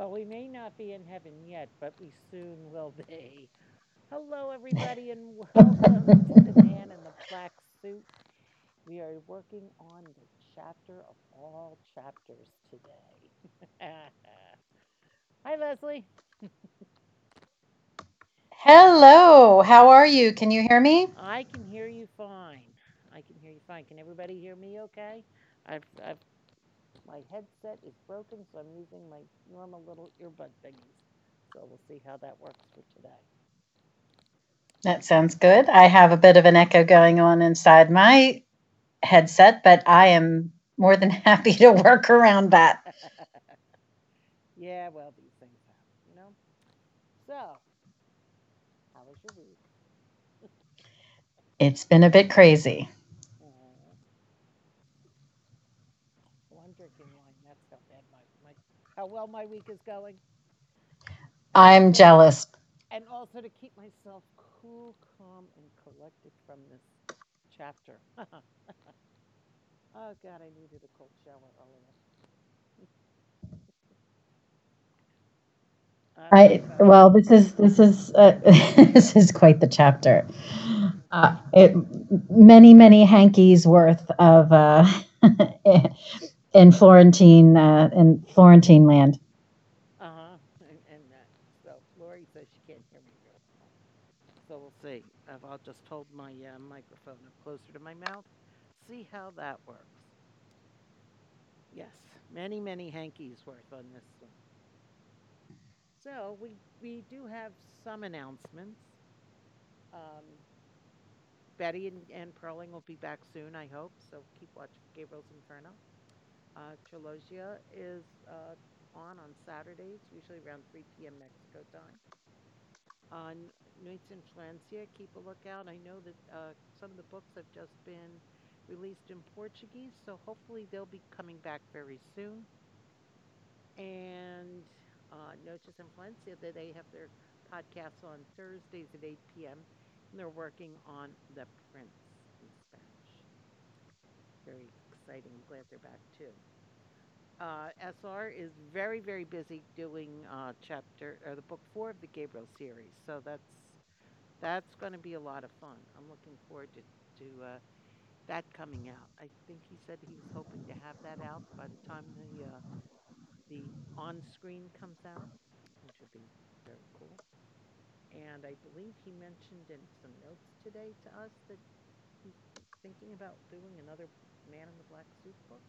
Well, we may not be in heaven yet, but we soon will be. Hello, everybody, and welcome to the man in the black suit. We are working on the chapter of all chapters today. Hi, Leslie. Hello, how are you? Can you hear me? I can hear you fine. I can hear you fine. Can everybody hear me okay? I've, I've my headset is broken, so I'm using my normal little earbud thingies. So we'll see how that works for today. That sounds good. I have a bit of an echo going on inside my headset, but I am more than happy to work around that. yeah, well, these things happen, you know? So, how was your week? it's been a bit crazy. How well my week is going. I'm jealous. And also to keep myself cool, calm, and collected from this chapter. oh God, I needed a cold shower earlier. I well, this is this is uh, this is quite the chapter. Uh, it many many hankies worth of uh, in Florentine uh, in Florentine land. Uh huh. And, and uh, so Lori says she can't hear me. So we'll see. If I'll just hold my uh, microphone up closer to my mouth, see how that works. Yes, many many hankies worth on this one. So we we do have some announcements. Um, Betty and, and Perling will be back soon, I hope. So keep watching Gabriel's Inferno. Uh, Trilogia is uh, on on Saturdays, usually around 3 p.m. Mexico time. On Nuits Influencia, keep a lookout. I know that uh, some of the books have just been released in Portuguese, so hopefully they'll be coming back very soon. And uh, Noches Influencia, that they have their podcasts on Thursdays at 8 p.m. And they're working on The Prince in Spanish. Very exciting. I'm glad they're back too. Uh, SR is very, very busy doing uh, chapter or the book four of the Gabriel series, so that's that's going to be a lot of fun. I'm looking forward to, to uh, that coming out. I think he said he was hoping to have that out by the time the uh, the on screen comes out, which would be very cool. And I believe he mentioned in some notes today to us that he's thinking about doing another Man in the Black Suit book?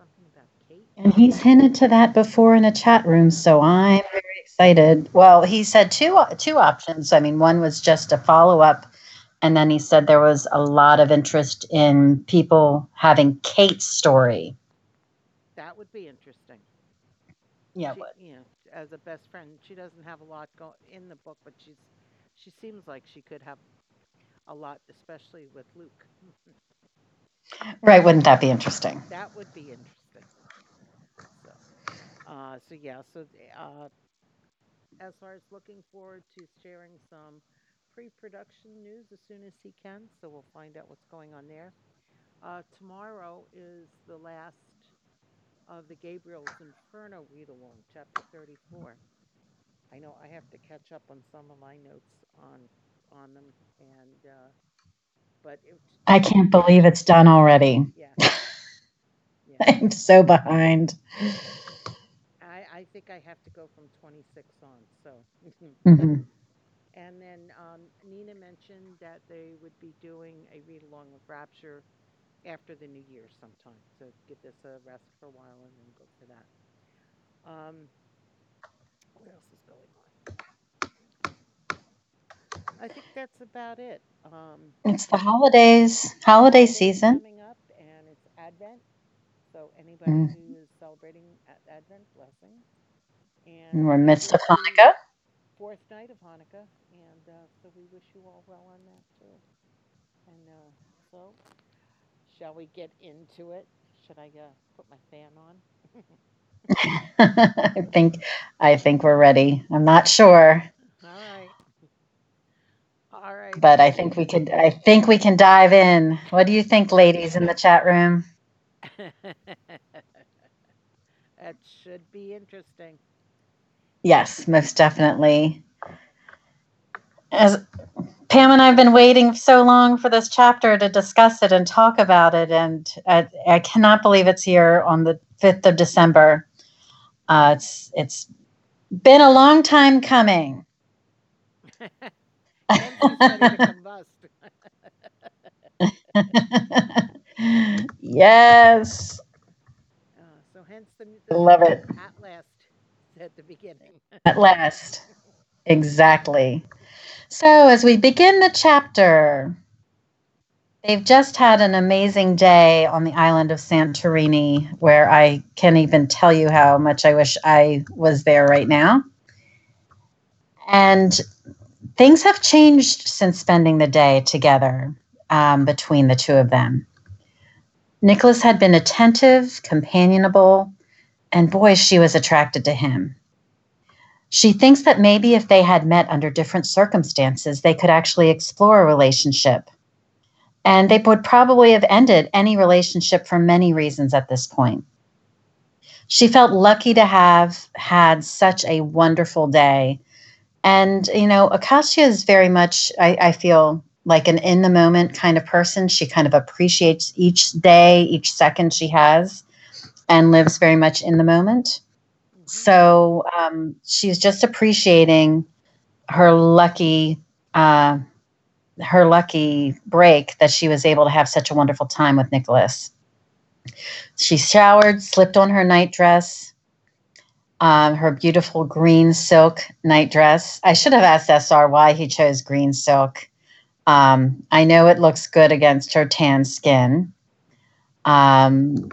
Something about Kate? And he's hinted to that before in a chat room, so I'm very excited. Well, he said two two options. I mean, one was just a follow up, and then he said there was a lot of interest in people having Kate's story. That would be interesting. Yeah, she, you know, as a best friend, she doesn't have a lot go in the book, but she's she seems like she could have a lot, especially with Luke. Right, wouldn't that be interesting? That would be interesting. So, uh, so yeah, so uh, as far as looking forward to sharing some pre-production news as soon as he can, so we'll find out what's going on there. Uh, tomorrow is the last of the Gabriel's Inferno read-along, chapter 34. I know I have to catch up on some of my notes on on them, and uh, but it, I can't believe it's done already. Yeah. yeah. I'm so behind. I, I think I have to go from 26 on. So. mm-hmm. And then um, Nina mentioned that they would be doing a read along of Rapture after the new year sometime. So give this a rest for a while and then go for that. Um, what else is going on? I think that's about it. Um, it's the holidays, holiday season coming up, and it's Advent. So anybody mm. who is celebrating Advent, blessings. And, we're midst of Hanukkah. Fourth night of Hanukkah, and uh, so we wish you all well on that too. And uh, so, shall we get into it? Should I uh, put my fan on? I think I think we're ready. I'm not sure. All right. But I think we could I think we can dive in. What do you think, ladies in the chat room? that should be interesting. Yes, most definitely. As Pam and I have been waiting so long for this chapter to discuss it and talk about it, and I, I cannot believe it's here on the fifth of December. Uh, it's it's been a long time coming. yes. Uh, so hence the, the love it at last at the beginning. at last, exactly. So as we begin the chapter, they've just had an amazing day on the island of Santorini, where I can't even tell you how much I wish I was there right now. And things have changed since spending the day together um, between the two of them. Nicholas had been attentive, companionable, and boy, she was attracted to him. She thinks that maybe if they had met under different circumstances, they could actually explore a relationship. And they would probably have ended any relationship for many reasons at this point. She felt lucky to have had such a wonderful day. And, you know, Acacia is very much, I, I feel, like an in the moment kind of person. She kind of appreciates each day, each second she has, and lives very much in the moment. So um, she's just appreciating her lucky, uh, her lucky break that she was able to have such a wonderful time with Nicholas. She showered, slipped on her nightdress, um, her beautiful green silk nightdress. I should have asked SR why he chose green silk. Um, I know it looks good against her tan skin. Um,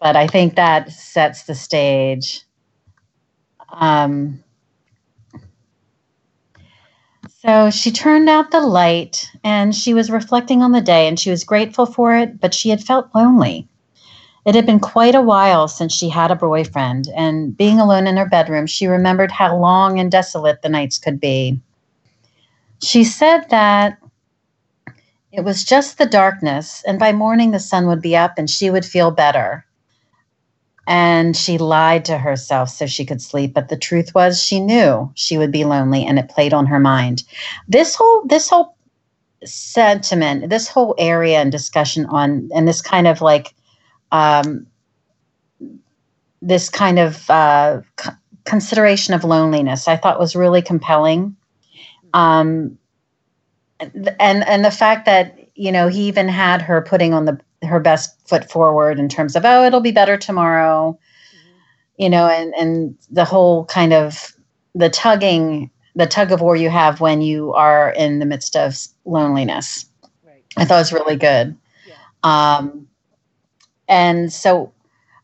but I think that sets the stage. Um, so she turned out the light and she was reflecting on the day and she was grateful for it, but she had felt lonely. It had been quite a while since she had a boyfriend, and being alone in her bedroom, she remembered how long and desolate the nights could be. She said that it was just the darkness, and by morning the sun would be up and she would feel better. And she lied to herself so she could sleep, but the truth was she knew she would be lonely and it played on her mind. This whole this whole sentiment, this whole area and discussion on and this kind of like um this kind of uh, c- consideration of loneliness I thought was really compelling um, and and the fact that you know he even had her putting on the her best foot forward in terms of oh it'll be better tomorrow mm-hmm. you know and and the whole kind of the tugging the tug of war you have when you are in the midst of loneliness right. i thought was really good yeah. um, and so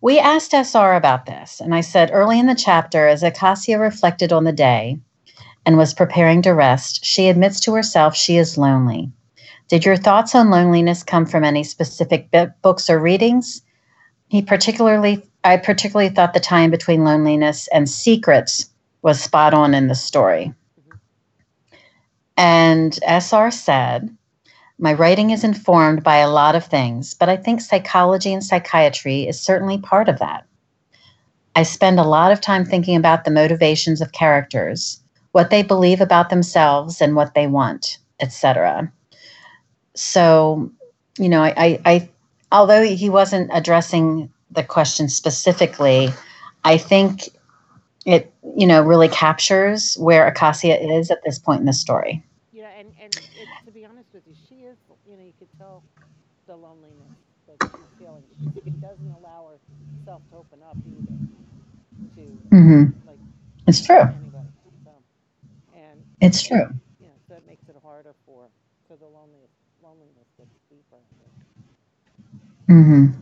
we asked sr about this and i said early in the chapter as acacia reflected on the day and was preparing to rest, she admits to herself she is lonely. Did your thoughts on loneliness come from any specific books or readings? He particularly, I particularly thought the time between loneliness and secrets was spot on in the story. Mm-hmm. And SR said, My writing is informed by a lot of things, but I think psychology and psychiatry is certainly part of that. I spend a lot of time thinking about the motivations of characters what they believe about themselves and what they want, etc. So, you know, I, I, I, although he wasn't addressing the question specifically, I think it, you know, really captures where Acacia is at this point in the story. Yeah, and, and it, to be honest with you, she is, you know, you could tell the loneliness that feeling. Doesn't allow herself to open up either. To, mm-hmm. like, it's true. It's true. Yeah, that makes it harder for for the loneliness loneliness gets deeper. Mm-hmm.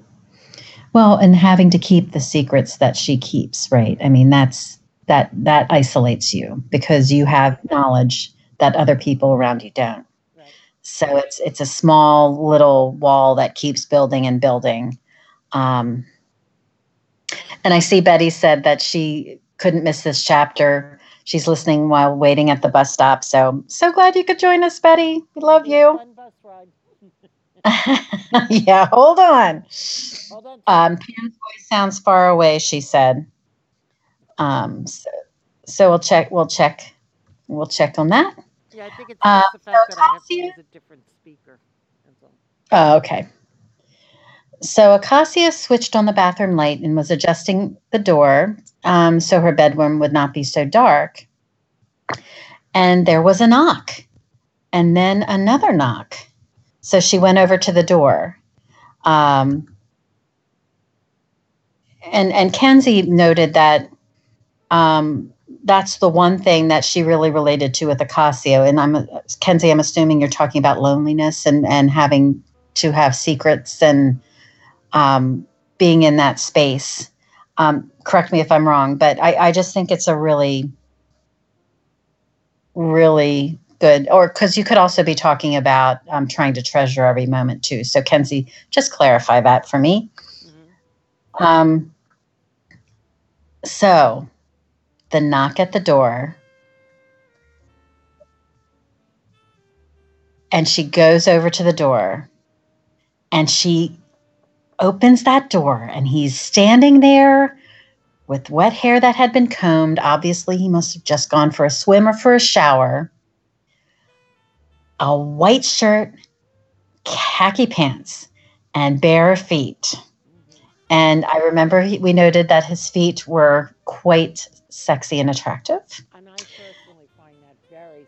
Well, and having to keep the secrets that she keeps, right? I mean, that's that that isolates you because you have knowledge that other people around you don't. Right. So it's it's a small little wall that keeps building and building. Um, and I see Betty said that she couldn't miss this chapter she's listening while waiting at the bus stop. So, so glad you could join us, Betty. We love you. yeah, hold on. Hold on. Um, Pam's voice sounds far away, she said. Um, so, so we'll check. We'll check. We'll check on that. Yeah, I think it's Uh, the fact so that I have to use a different speaker. Oh, okay. So Acacia switched on the bathroom light and was adjusting the door um, so her bedroom would not be so dark. And there was a knock, and then another knock. So she went over to the door. Um, and and Kenzie noted that um, that's the one thing that she really related to with Acacia. And I'm Kenzie, I'm assuming you're talking about loneliness and and having to have secrets and um, being in that space. Um, correct me if I'm wrong, but I, I just think it's a really, really good, or because you could also be talking about um, trying to treasure every moment too. So, Kenzie, just clarify that for me. Mhm. Um, so, the knock at the door, and she goes over to the door, and she opens that door, and he's standing there with wet hair that had been combed. Obviously, he must have just gone for a swim or for a shower. A white shirt, khaki pants, and bare feet. And I remember he, we noted that his feet were quite sexy and attractive. And I personally find that very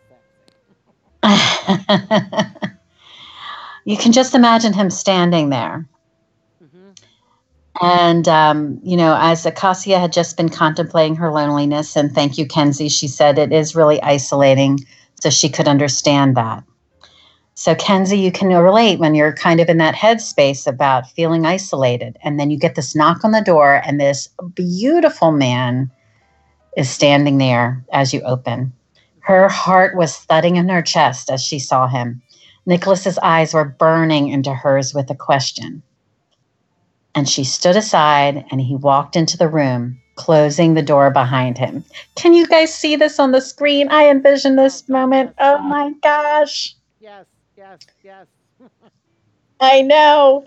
sexy. you can just imagine him standing there. And, um, you know, as Acacia had just been contemplating her loneliness, and thank you, Kenzie, she said it is really isolating. So she could understand that. So, Kenzie, you can relate when you're kind of in that headspace about feeling isolated. And then you get this knock on the door, and this beautiful man is standing there as you open. Her heart was thudding in her chest as she saw him. Nicholas's eyes were burning into hers with a question. And she stood aside and he walked into the room, closing the door behind him. Can you guys see this on the screen? I envision this moment. Oh my gosh. Yes, yes, yes. I know.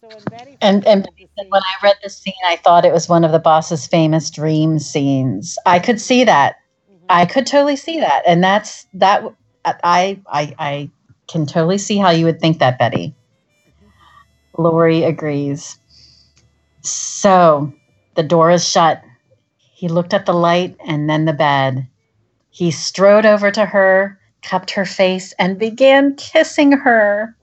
So when Betty And and told the scene- when I read the scene, I thought it was one of the boss's famous dream scenes. I could see that. Mhm. I could totally see that. And that's that I I I can totally see how you would think that, Betty. Lori agrees. So the door is shut. He looked at the light and then the bed. He strode over to her, cupped her face, and began kissing her.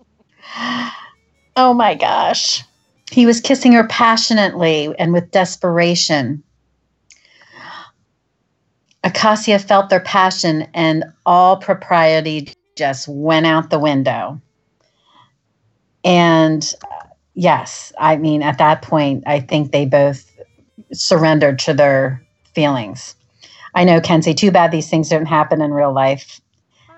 Oh my gosh. He was kissing her passionately and with desperation. Acacia felt their passion, and all propriety just went out the window. And uh, yes, I mean, at that point, I think they both surrendered to their feelings. I know, Kenzie, too bad these things don't happen in real life.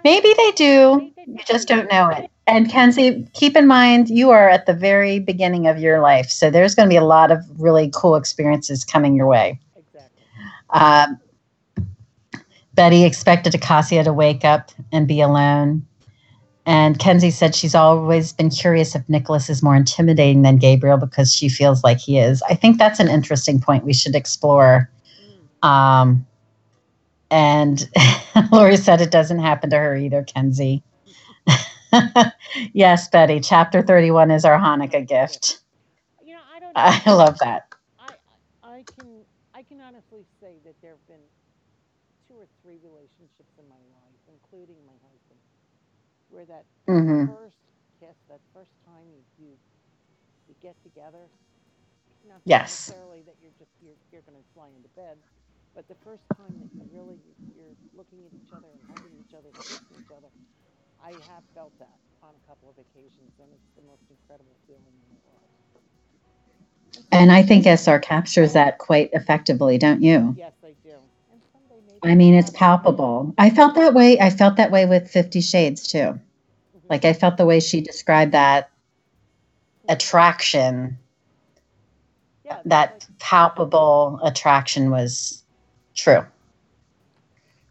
Maybe they do, you just don't know it. And Kenzie, keep in mind, you are at the very beginning of your life. So there's going to be a lot of really cool experiences coming your way. Exactly. Um, Betty expected Acacia to wake up and be alone. And Kenzie said she's always been curious if Nicholas is more intimidating than Gabriel because she feels like he is. I think that's an interesting point we should explore. Um, and Lori said it doesn't happen to her either, Kenzie. yes, Betty, chapter 31 is our Hanukkah gift. You know, I don't. I love that. I, I can I can honestly say that there have been three relationships in my life, including my husband, where that hmm first kiss, that first time you you, you get together, not Yes. necessarily that you're just you're, you're going to fly into bed, but the first time that you really you're looking at each other and hugging each other, and kissing each other. I have felt that on a couple of occasions, and it's the most incredible feeling in the world. And I think SR captures that quite effectively, don't you? Yes, I do. And someday maybe I mean, it's palpable. I felt that way. I felt that way with Fifty Shades too. Mhm. Like I felt the way she described that attraction, Yeah, that palpable attraction was true.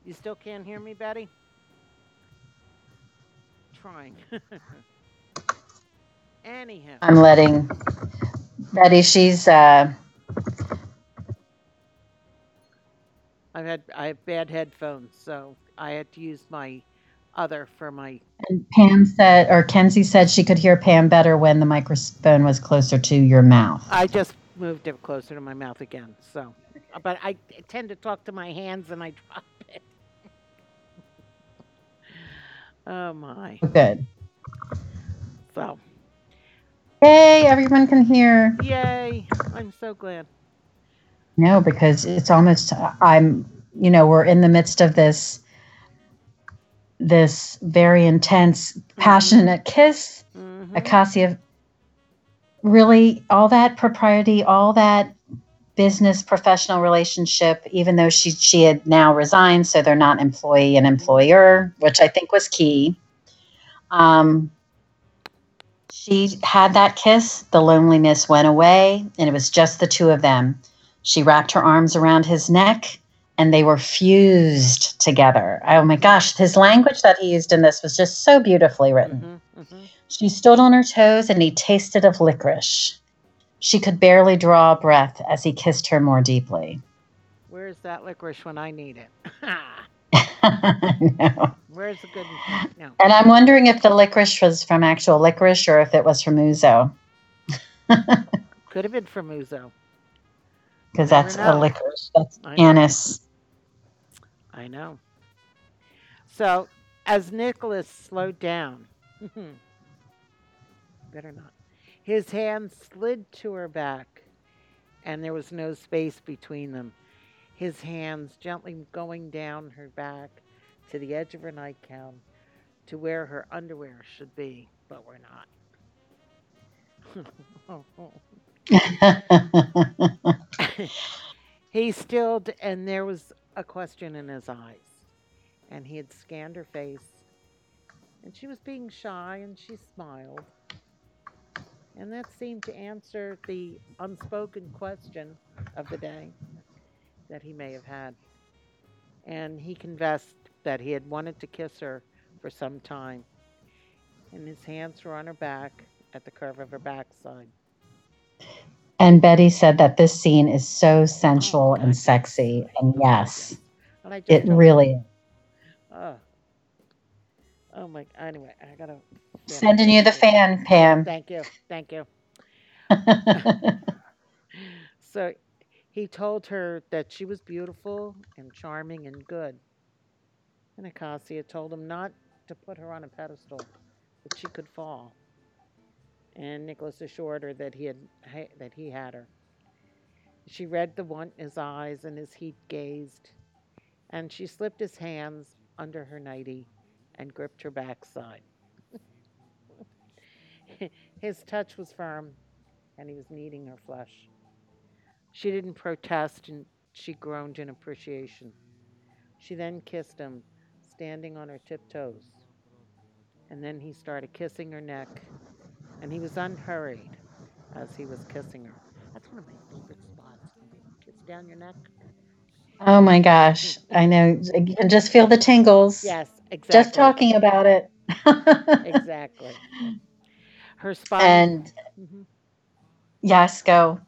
You still can't hear me, Betty? Trying. Anyhow. I'm letting Betty, she's uh, I've had I have bad headphones, so I had to use my other for my. and Pam said, or Kenzie said she could hear Pam better when the microphone was closer to your mouth. I just moved it closer to my mouth again. So, but I tend to talk to my hands and I drop it. oh my! Good. So, Hey, everyone can hear. yay! I'm so glad. No, because it's almost I'm you know, we're in the midst of this this very intense, passionate kiss. hmm Acacia really all that propriety, all that business professional relationship, even though she she had now resigned, so they're not employee and employer, which I think was key. Um she had that kiss, the loneliness went away, and it was just the two of them. She wrapped her arms around his neck and they were fused together. Oh my gosh, his language that he used in this was just so beautifully written. hmm hmm She stood on her toes and he tasted of licorice. She could barely draw a breath as he kissed her more deeply. Where's that licorice when I need it? No. Where's the good? No. And I'm wondering if the licorice was from actual licorice or if it was from ouzo, Could have been from ouzo. Because that's a licorice. That's I know. anise. I know. So, as Nicholas slowed down, better not, his hand slid to her back, and there was no space between them. His hands gently going down her back to the edge of her nightgown to where her underwear should be, but we're not. he stilled, and there was a question in his eyes. And he had scanned her face, and she was being shy, and she smiled. And that seemed to answer the unspoken question of the day that he may have had. And he confessed that he had wanted to kiss her for some time. And his hands were on her back at the curve of her backside. And Betty said that this scene is so oh, sensual God, and sexy. And yes, I just it don't- really is. Oh. Oh my. Anyway, I gotta. Sending you the fan, Pam. Thank you. Thank you. So he told her that she was beautiful and charming and good. And Acacia told him not to put her on a pedestal, that she could fall. And Nicholas assured her that he had that he had her. She read the want in his eyes and his heat gazed, and she slipped his hands under her nightie and gripped her backside. his touch was firm, and he was kneading her flesh. She didn't protest, and she groaned in appreciation. She then kissed him, standing on her tiptoes. And then he started kissing her neck, and he was unhurried as he was kissing her. That's one of my favorite spots. Kiss down your neck. oh my gosh. I know. You can just feel the tingles. Yes, exactly. Just talking about it. Exactly. Her spine. And Mhm. yes, go.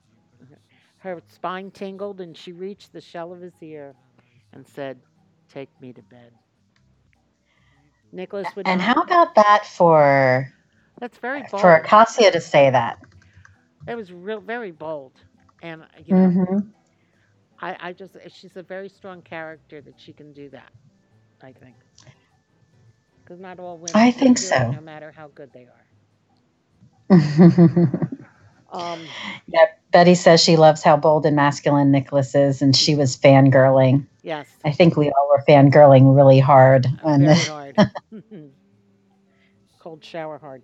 Her spine tingled, and she reached the shell of his ear and said, Take me to bed. Nicholas would And how about that for That's very bold. for Acacia to say that? It was real, very bold. And, you know, hmm I, I just, she's a very strong character that she can do that, I think. Because not all women I think do it, so. no matter how good they are. Um, yeah, Betty says she loves how bold and masculine Nicholas is, and she was fangirling. yes. I think we all were fangirling really hard on very hard. Cold shower hard.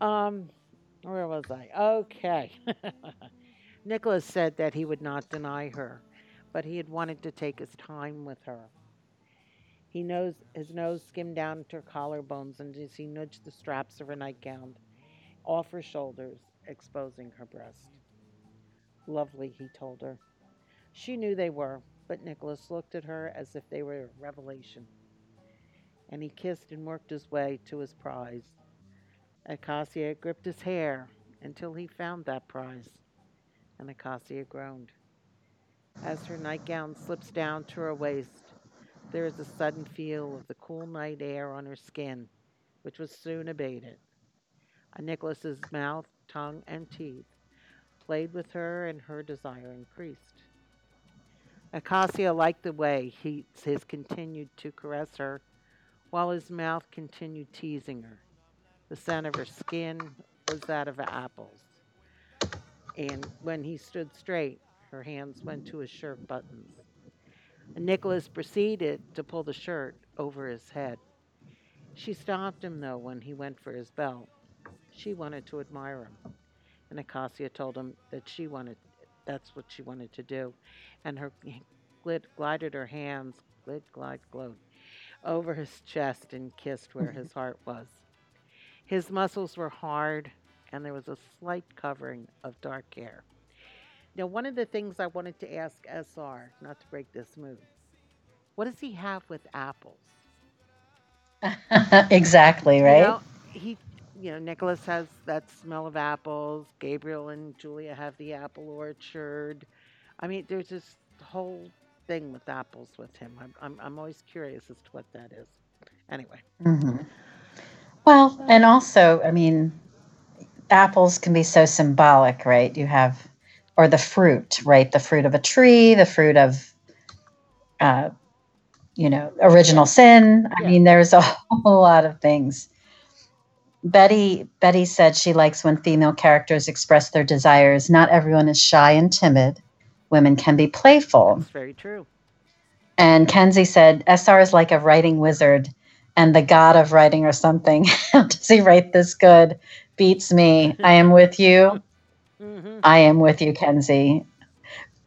Um, where was I? Okay. Nicholas said that he would not deny her, but he had wanted to take his time with her. He knows his nose skimmed down to her collarbones, and as he nudged the straps of her nightgown off her shoulders, exposing her breast. Lovely, he told her. She knew they were, but Nicholas looked at her as if they were a revelation and he kissed and worked his way to his prize. Acacia gripped his hair until he found that prize. and Acacia groaned. As her nightgown slips down to her waist, there is a sudden feel of the cool night air on her skin, which was soon abated. Nicholas's mouth, tongue, and teeth played with her, and her desire increased. Acacia liked the way he his continued to caress her, while his mouth continued teasing her. The scent of her skin was that of apples, and when he stood straight, her hands went to his shirt buttons. And Nicholas proceeded to pull the shirt over his head. She stopped him, though, when he went for his belt. She wanted to admire him. And Acacia told him that she wanted, that's what she wanted to do. And her glid, glided her hands, glid, glide, over his chest and kissed where his heart was. His muscles were hard, and there was a slight covering of dark hair. Now, one of the things I wanted to ask SR, not to break this mood, what does he have with apples? exactly, right? You know, he, you know, Nicholas has that smell of apples. Gabriel and Julia have the apple orchard. I mean, there's this whole thing with apples with him. I'm, I'm, I'm always curious as to what that is. Anyway. hmm Well, and also, I mean, apples can be so symbolic, right? You have, or the fruit, right? The fruit of a tree, the fruit of, uh, you know, original sin. I Yeah. mean, there's a whole lot of things. Betty Betty said she likes when female characters express their desires. Not everyone is shy and timid. Women can be playful. That's very true. And Kenzie said, SR is like a writing wizard and the god of writing or something. Does he write this good? Beats me. I am with you. hmm I am with you, Kenzie.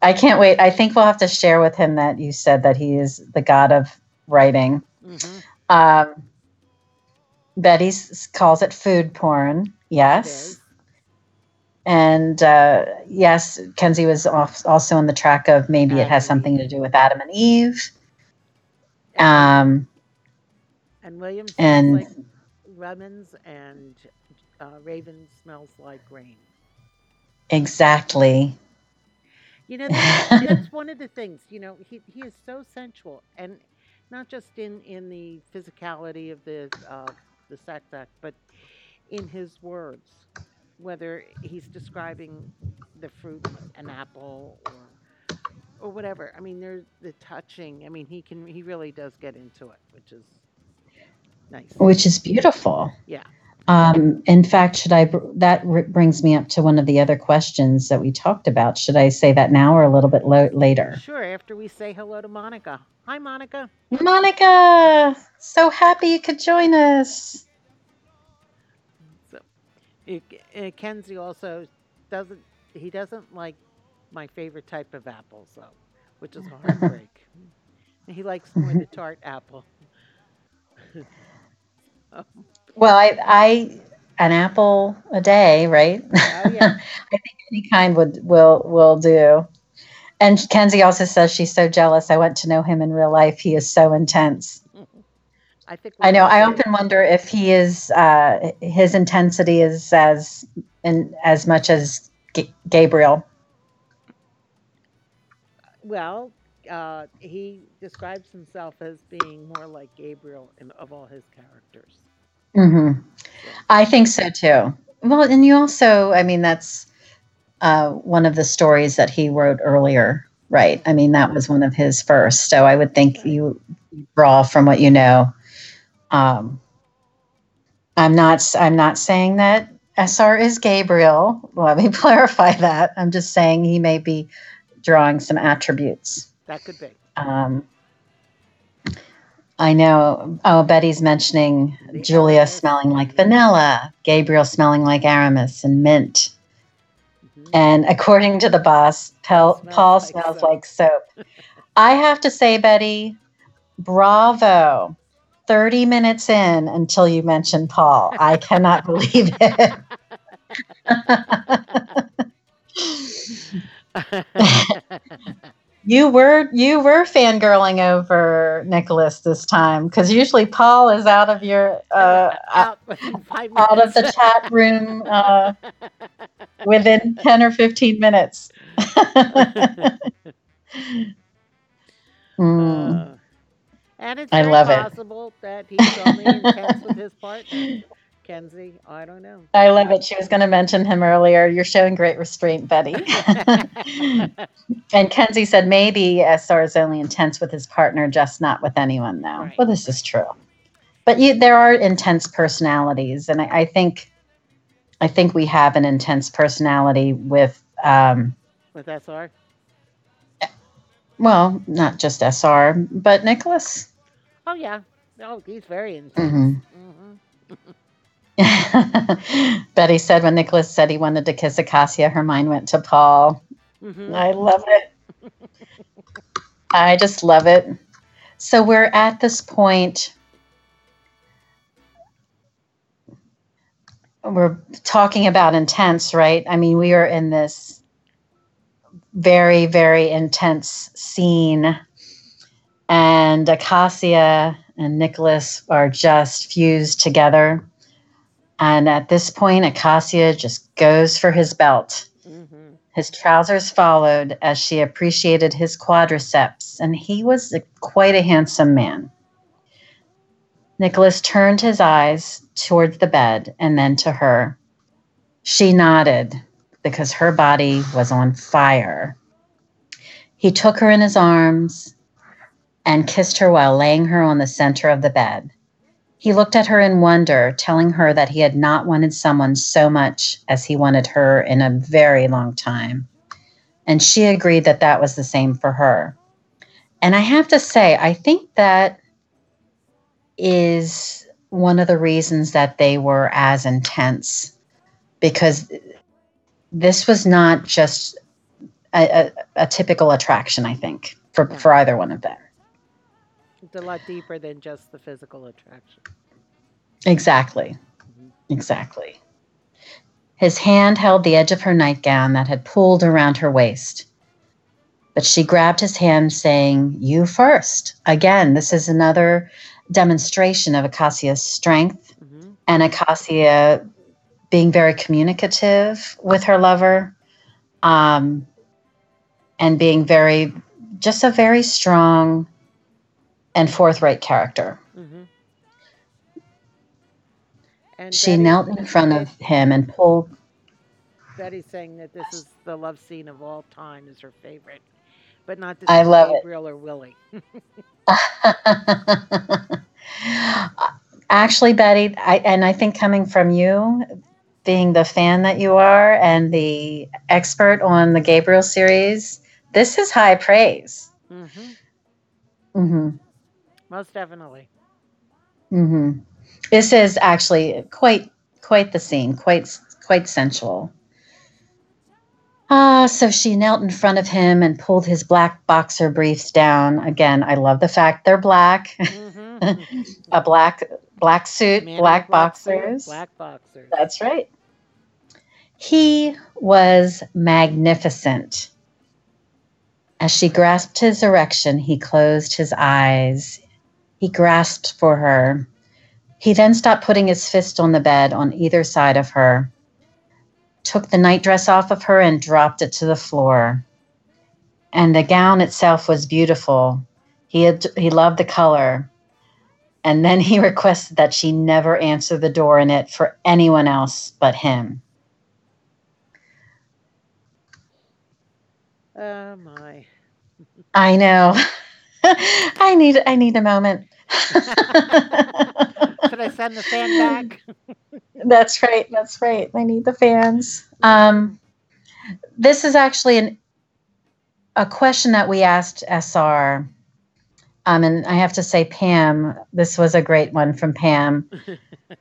I can't wait. I think we'll have to share with him that you said that he is the god of writing. hmm Um, Betty calls it food porn. Yes. And uh, yes, Kenzie was off, also on the track of maybe it has something to do with Adam and Eve. Um, and William smells and like lemons, and uh, Raven smells like rain. exactly. You know, that's, that's one of the things. You know, he he is so sensual, and not just in in the physicality of the uh, the sex act, but in his words. Whether he's describing the fruit, an apple, or or whatever. I mean, there's the touching. I mean, he can he really does get into it, which is nice. which is beautiful. Yeah. Um, in fact, should I? br- That brings me up to one of the other questions that we talked about. Should I say that now or a little bit lo- later? Sure. After we say hello to Monica. Hi, Monica. Monica, so happy you could join us. So, it, uh, Kenzie also doesn't. He doesn't like my favorite type of apple, though, which is a heartbreak. he likes more the tart apple. Well, I, I, an apple a day, right? oh, yeah. I think any kind would will will do. And Kenzie also says she's so jealous. I want to know him in real life. He is so intense. I think. I know. I often wonder if he is uh, his intensity is as in as much as G- Gabriel. Well, uh, he describes himself as being more like Gabriel in, of all his characters. hmm I think so too. Well, and you also, I mean, that's uh, one of the stories that he wrote earlier, right? I mean, that was one of his first. So I would think you draw from what you know. Um, I'm not. I'm not saying that SR is Gabriel. Let me clarify that. I'm just saying he may be drawing some attributes. That could be. Um, I know. Oh, Betty's mentioning Julia smelling like vanilla, Gabriel smelling like Aramis and mint. hmm And according to the boss, Pel- Smells Paul like smells soap. like soap. I have to say, Betty, bravo. 30 minutes in until you mentioned Paul. I cannot believe it. you were you were fangirling over Nicholas this time because usually Paul is out of your uh, out out of the chat room uh, within 10 or 15 minutes. Mm, Uh, and it's I very love it. possible that he's only intense with his partner, Kenzie. I don't know. I love it. She was going to mention him earlier. You're showing great restraint, Betty. and Kenzie said maybe SR is only intense with his partner, just not with anyone now. Right. Well, this is true. But you, there are intense personalities, and I, I think, I think we have an intense personality with, um, with SR. well, not just SR, but Nicholas. Oh yeah. Oh, he's very intense. hmm hmm Betty said when Nicholas said he wanted to kiss Acacia, her mind went to Paul. hmm I love it. I just love it. So we're at this point. We're talking about intense, right? I mean, we are in this very, very intense scene. And Acacia and Nicholas are just fused together. And at this point, Acacia just goes for his belt. hmm His trousers followed as she appreciated his quadriceps, and he was a, quite a handsome man. Nicholas turned his eyes towards the bed and then to her. She nodded because her body was on fire. He took her in his arms and kissed her while laying her on the center of the bed. He looked at her in wonder, telling her that he had not wanted someone so much as he wanted her in a very long time. And she agreed that that was the same for her. And I have to say, I think that is one of the reasons that they were as intense because this was not just a, a, a typical attraction, I think, for, for either one of them. A lot deeper than just the physical attraction. Exactly. Mhm. Exactly. His hand held the edge of her nightgown that had pulled around her waist. But she grabbed his hand, saying, You first. Again, this is another demonstration of Acacia's strength hmm and Acacia being very communicative with her lover um, and being very, just a very strong and forthright character. hmm And She Betty- knelt in front of him and pulled Betty's saying that this is the love scene of all time, is her favorite, but not this I love it. Gabriel or Willie. Actually, Betty, I, and I think coming from you, being the fan that you are and the expert on the Gabriel series, this is high praise. Mm-hmm. hmm Most definitely. hmm This is actually quite quite the scene, quite quite sensual. Ah, so she knelt in front of him and pulled his black boxer briefs down. Again, I love the fact they're black. hmm A black black suit, Man in black a black suit, boxers. Black boxers. That's right. He was magnificent. As she grasped his erection, he closed his eyes. He grasped for her. He then stopped putting his fist on the bed on either side of her, took the nightdress off of her, and dropped it to the floor. And the gown itself was beautiful. He, had, he loved the color. And then he requested that she never answer the door in it for anyone else but him. Oh my. I know. I need I need a moment. Should I send the fan back? that's right. That's right. I need the fans. Um, this is actually an a question that we asked SR. Um, and I have to say, Pam, this was a great one from Pam.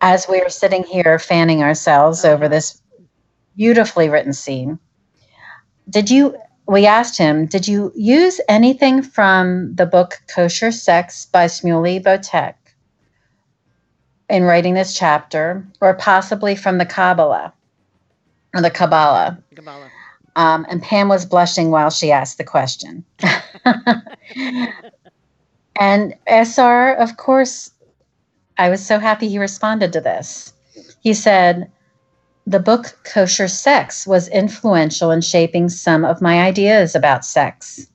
As we were sitting here fanning ourselves over Uh-huh. this beautifully written scene, did you? We asked him, did you use anything from the book Kosher Sex by Shmuley Boteach in writing this chapter, or possibly from the Kabbalah or the Kabbalah? Kabbalah. Um, and Pam was blushing while she asked the question. and SR, of course, I was so happy he responded to this. He said, the book Kosher Sex was influential in shaping some of my ideas about sex.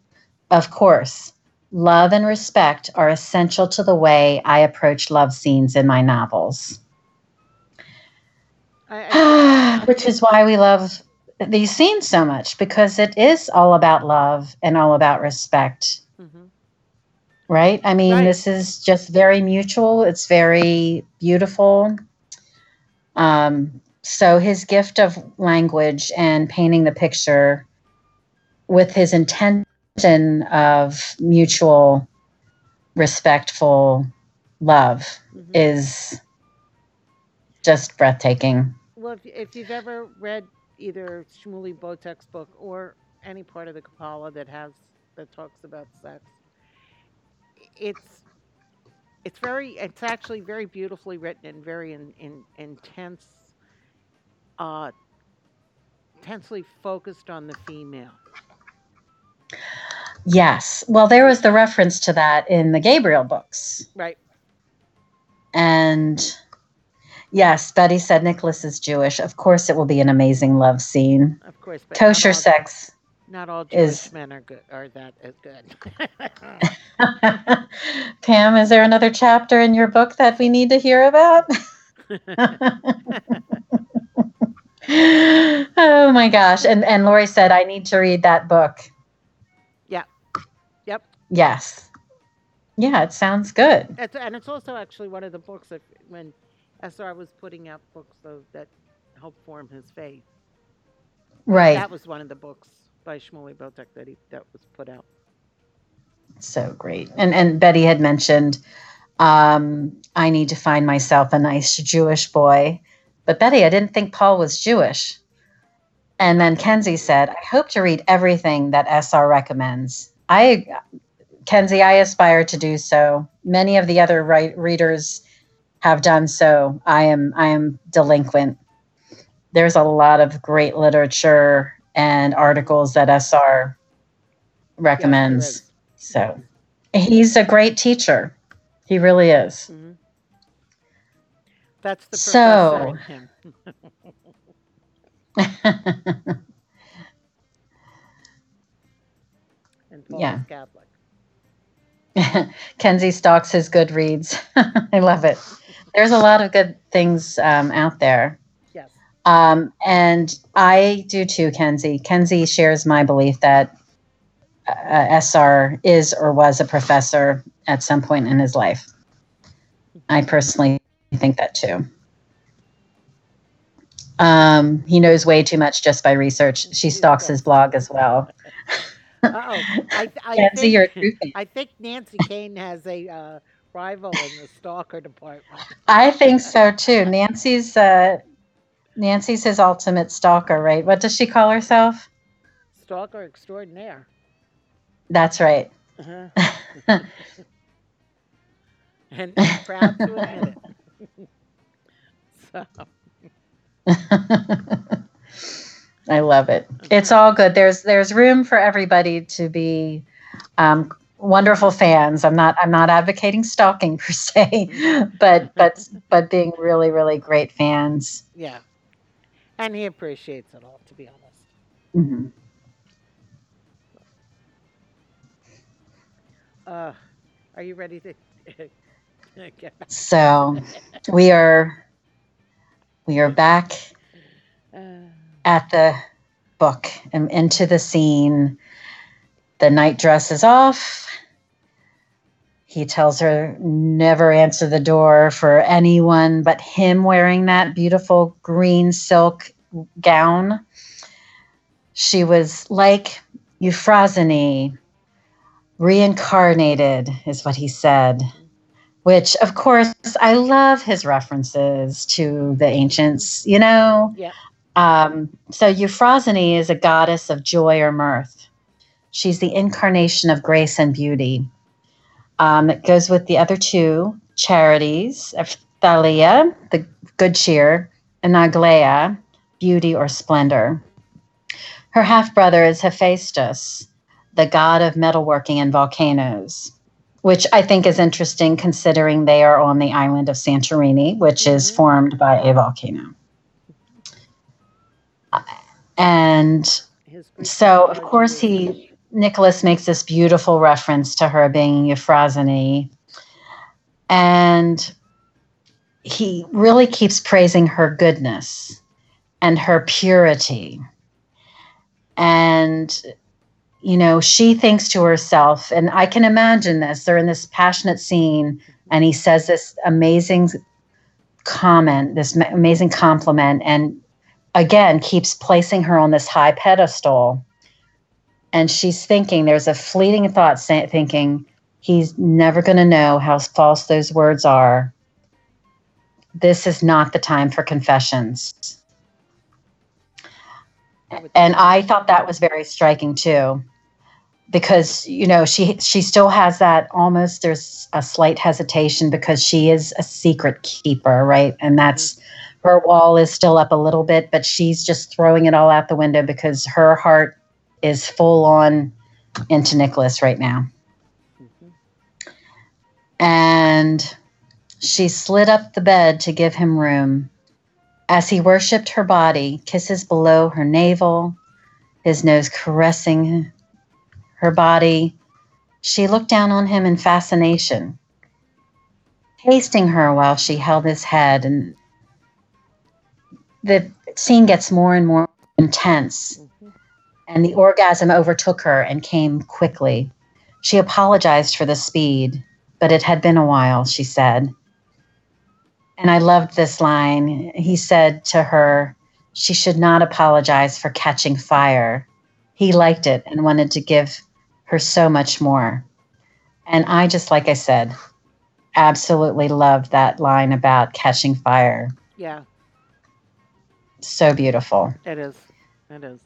Of course, love and respect are essential to the way I approach love scenes in my novels. I, I, Which is why we love these scenes so much because it is all about love and all about respect, mhm. right? I mean, Right. this is just very mutual, it's very beautiful. Um, so, his gift of language and painting the picture with his intention of mutual, respectful love Mhm. is just breathtaking. Well, if, if you've ever read either Shmuley Boteach's book or any part of the Kabbalah that has that talks about sex, it's it's very it's actually very beautifully written and very in, in, intense, uh, intensely focused on the female. Yes. Well, there was the reference to that in the Gabriel books. Right. And yes, Betty said Nicholas is Jewish. Of course, it will be an amazing love scene. Of course, but not Kosher all- sex. Not all Jewish is- men are good. Are that as good? Pam, is there another chapter in your book that we need to hear about? oh my gosh. And and Lori said I need to read that book. Yeah. Yep. Yes. Yeah, it sounds good. It's, and it's also actually one of the books that when SR was putting out books though that helped form his faith. Right. That was one of the books by Shmuley Boteach that he that was put out. so great. And and Betty had mentioned um, I need to find myself a nice Jewish boy. But Betty, I didn't think Paul was Jewish. And then Kenzie said, I hope to read everything that SR recommends. I Kenzie, I aspire to do so. Many of the other right, readers have done so. I am I am delinquent. There's a lot of great literature and articles that SR recommends. is. So he's a great teacher. He really is. Mhm. That's the So- professor in him. and Paul Yeah. Catholic. Kenzie stalks his Goodreads. I love it. There's a lot of good things um, out there. Yes. Um, and I do too, Kenzie. Kenzie shares my belief that uh, SR is or was a professor at some point in his life. I personally think that too. Um, he knows way too much just by research. She stalks his blog as well. Oh. I, I Kenzie, think, you're a true fan. I think Nancy Kane has a uh, rival in the stalker department. I think so too. Nancy's uh, Nancy's his ultimate stalker, right? What does she call herself? Stalker extraordinaire. That's right. Uh-huh. and I'm proud to admit it. so, I love it. It's all good. There's there's room for everybody to be um, wonderful fans. I'm not I'm not advocating stalking per se, but but but being really really great fans. yeah. And he appreciates it all, to be honest. Mhm. Uh, are you ready to back? So we are we are back Uh, at the book and into the scene. The night dress is off. He tells her never answer the door for anyone but him wearing that beautiful green silk gown. She was like Euphrosyne, reincarnated, is what he said. Which, of course, I love his references to the ancients. You know, yeah. um, so Euphrosyne is a goddess of joy or mirth. She's the incarnation of grace and beauty. Um, it goes with the other two charities of Thalia, the good cheer, and Aglaia, beauty or splendor. Her half brother is Hephaestus, the god of metalworking and volcanoes, which I think is interesting considering they are on the island of Santorini, which is Mhm. formed by a volcano. And so, of course, he Nicholas makes this beautiful reference to her being Euphrosyne, and he really keeps praising her goodness and her purity. And you know, she thinks to herself, and I can imagine this. They're in this passionate scene, and he says this amazing comment, this ma- amazing compliment, and again keeps placing her on this high pedestal. And she's thinking, there's a fleeting thought say, thinking, he's never going to know how false those words are. This is not the time for confessions. And. I thought that was very striking too. Because you know she she still has that almost there's a slight hesitation because she is a secret keeper right and that's her wall is still up a little bit but she's just throwing it all out the window because her heart is full on into Nicholas right now Mhm. and she slid up the bed to give him room. As he worshipped her body, kisses below her navel, his nose caressing her body, she looked down on him in fascination, tasting her while she held his head. And the scene gets more and more intense, Mhm. and the orgasm overtook her and came quickly. She apologized for the speed, but it had been a while, she said. And I loved this line. He said to her, she should not apologize for catching fire. He liked it and wanted to give her so much more. And I just, like I said, absolutely loved that line about catching fire. Yeah, So beautiful. it is. It is.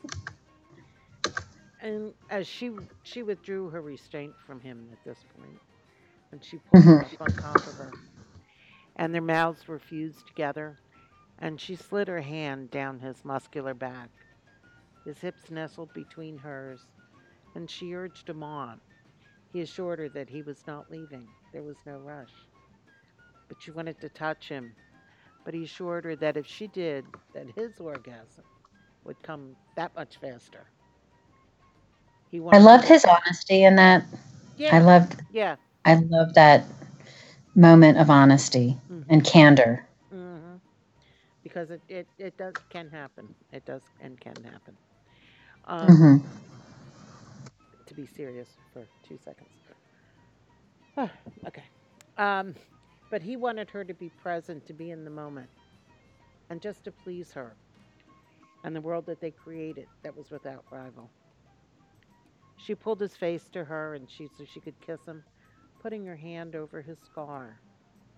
And as she she withdrew her restraint from him at this point, and she pulled mm-hmm. him up on top of her, and their mouths were fused together, and she slid her hand down his muscular back. His hips nestled between hers, and she urged him on. He assured her that he was not leaving. There was no rush. But she wanted to touch him. But he assured her that if she did, that his orgasm would come that much faster. He I loved his honesty in that. Yeah, I loved yeah. I loved that moment of honesty mhm, and candor. mhm. Because it, it, it does can happen. It does and can happen. Um, hmm To be serious for two seconds. okay. Um, but he wanted her to be present, to be in the moment, and just to please her and the world that they created that was without rival. She pulled his face to her, and she so she could kiss him, putting her hand over his scar.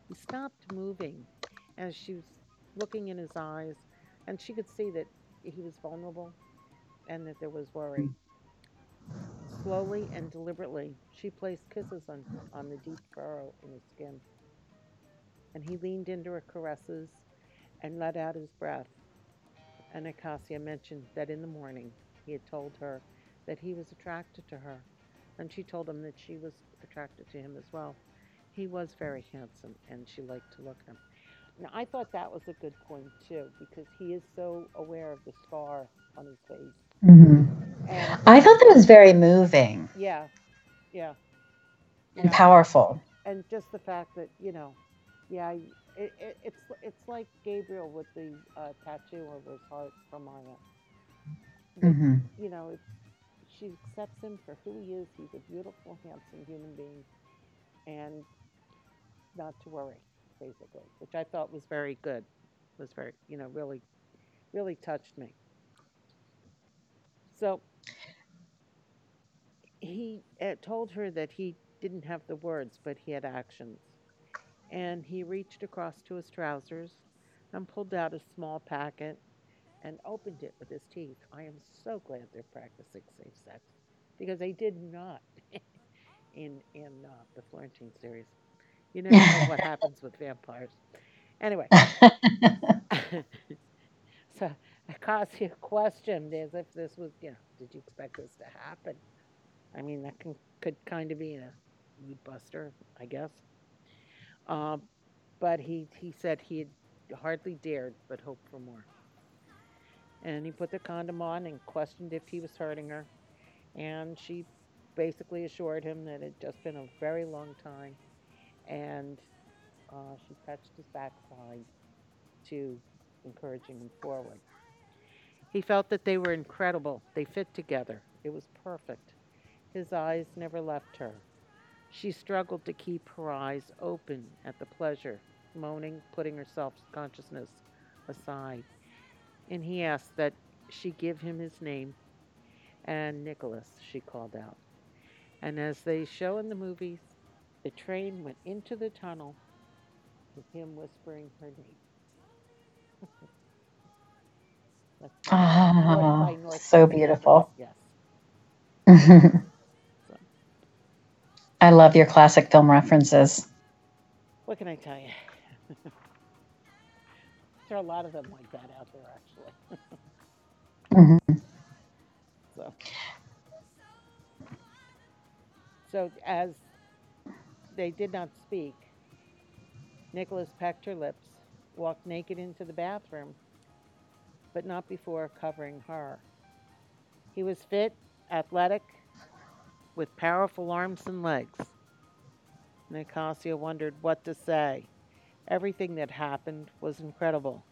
He stopped moving as she was looking in his eyes, and she could see that he was vulnerable and that there was worry. Slowly and deliberately, she placed kisses on, on the deep furrow in his skin. And he leaned into her caresses and let out his breath. And Acacia mentioned that in the morning he had told her that he was attracted to her. And she told him that she was attracted to him as well. He was very handsome and she liked to look at him. Now, I thought that was a good point too, because he is so aware of the scar on his face. And I thought that was very moving yeah, yeah. and yeah. powerful. and just the fact that you know, yeah, it, it, it's it's like Gabriel with the uh, tattoo of his heart from Maya. That, hmm You know, she accepts him for who he is. He's a beautiful, handsome human being, and not to worry, basically, which I thought was very good. Was very, you know, really, really touched me. So he uh, told her that he didn't have the words, but he had actions. And he reached across to his trousers and pulled out a small packet and opened it with his teeth. I am so glad they're practicing safe sex because they did not in in uh, the Florentine series. You never know what happens with vampires. Anyway, so Acacia questioned as if this was, you know, did you expect this to happen? I mean, that can, could kind of be a mood buster, I guess. Um, but he, he said he had hardly dared but hoped for more. And he put the condom on and questioned if he was hurting her. And she basically assured him that it had just been a very long time. And uh, she touched his backside to encouraging him forward. He felt that they were incredible. They fit together. It was perfect. His eyes never left her. She struggled to keep her eyes open at the pleasure, moaning, putting her self consciousness aside. And he asked that she give him his name, and Nicholas, she called out. And as they show in the movies, the train went into the tunnel with him whispering her name. Oh, so beautiful. Yes. I love your classic film references. What can I tell you? there are a lot of them like that out there, actually. hmm So, so as they did not speak, Nicholas pecked her lips, walked naked into the bathroom, but not before covering her. He was fit, athletic, with powerful arms and legs. Nicasia wondered what to say. Everything that happened was incredible,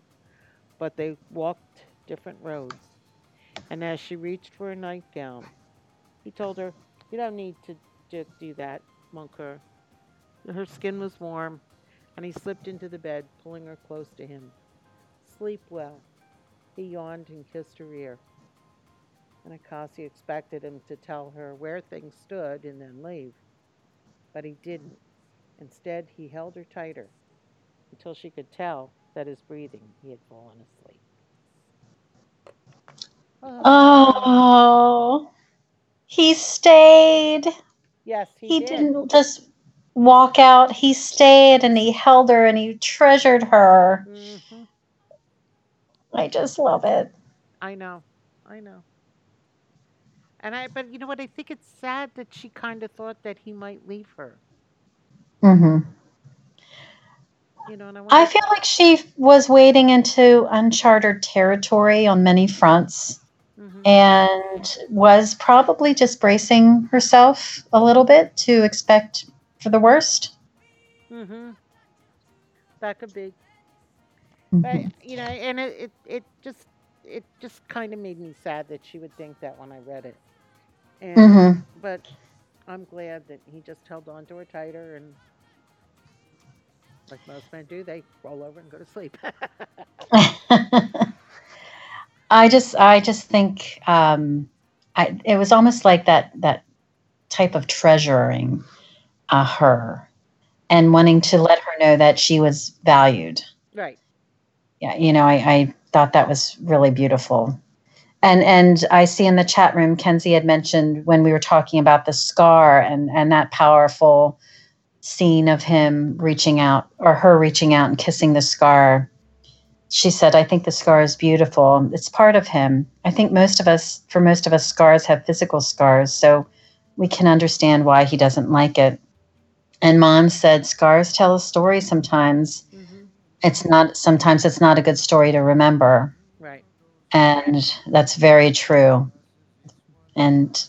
but they walked different roads. And as she reached for a nightgown, he told her, You don't need to just do that, mon coeur. Her skin was warm, and he slipped into the bed, pulling her close to him. Sleep well. He yawned and kissed her ear. And Acacia expected him to tell her where things stood and then leave. But he didn't. Instead, he held her tighter until she could tell that his breathing, he had fallen asleep. Oh, he stayed. Yes, he, He did. didn't just walk out. He stayed and he held her and he treasured her. hmm I just love it. I know. I know. And I, but you know what? I think it's sad that she kind of thought that he might leave her. Mm-hmm. You know, and I I feel like she was wading into uncharted territory on many fronts hmm and was probably just bracing herself a little bit to expect for the worst. Mm-hmm. That could be. But you know, and it, it, it just, it just kind of made me sad that she would think that when I read it. And Mhm. but I'm glad that he just held on to her tighter and. Like most men do, they roll over and go to sleep. I just I just think um, I, it was almost like that that type of treasuring uh, her and wanting to let her know that she was valued. right. Yeah, you know, I, I thought that was really beautiful. And and I see in the chat room, Kenzie had mentioned when we were talking about the scar and and that powerful scene of him reaching out or her reaching out and kissing the scar. She said, I think the scar is beautiful. It's part of him. I think most of us, for most of us, scars have physical scars. So we can understand why he doesn't like it. And mom said, scars tell a story sometimes. It's not, sometimes it's not a good story to remember. Right. And that's very true. And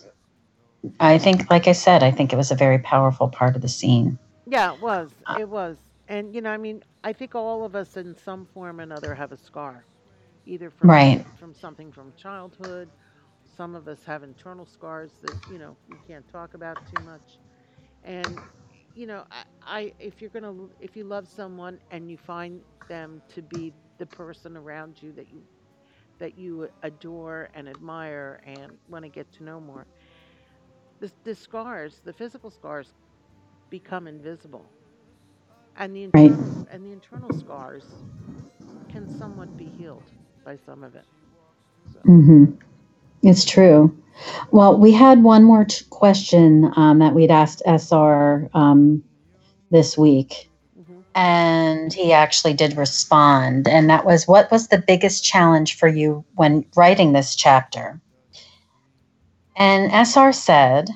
I think, like I said, I think it was a very powerful part of the scene. Yeah, it was. It was. And you know, I mean, I think all of us in some form or another have a scar, either from Right. from something from childhood. Some of us have internal scars that you know we can't talk about too much. And you know, I, I if you're gonna if you love someone and you find them to be the person around you that you that you adore and admire and want to get to know more, the, the scars, the physical scars, become invisible and the Right. internal and the internal scars can somewhat be healed by some of it. So, hmm It's true. Well, we had one more t- question um, that we'd asked SR um, this week, hmm and he actually did respond. And that was what was the biggest challenge for you when writing this chapter? And SR said,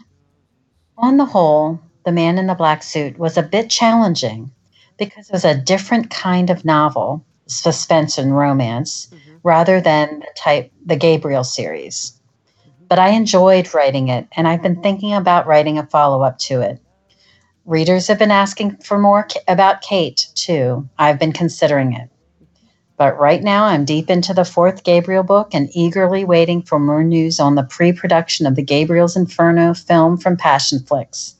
on the whole, The Man in the Black Suit was a bit challenging because it was a different kind of novel, suspense and romance, hmm Mhm. rather than the type the Gabriel series. But I enjoyed writing it, and I've been mm-hmm. thinking about writing a follow up to it. Readers have been asking for more about Kate, too. I've been considering it. But right now, I'm deep into the fourth Gabriel book and eagerly waiting for more news on the pre production of the Gabriel's Inferno film from Passionflix.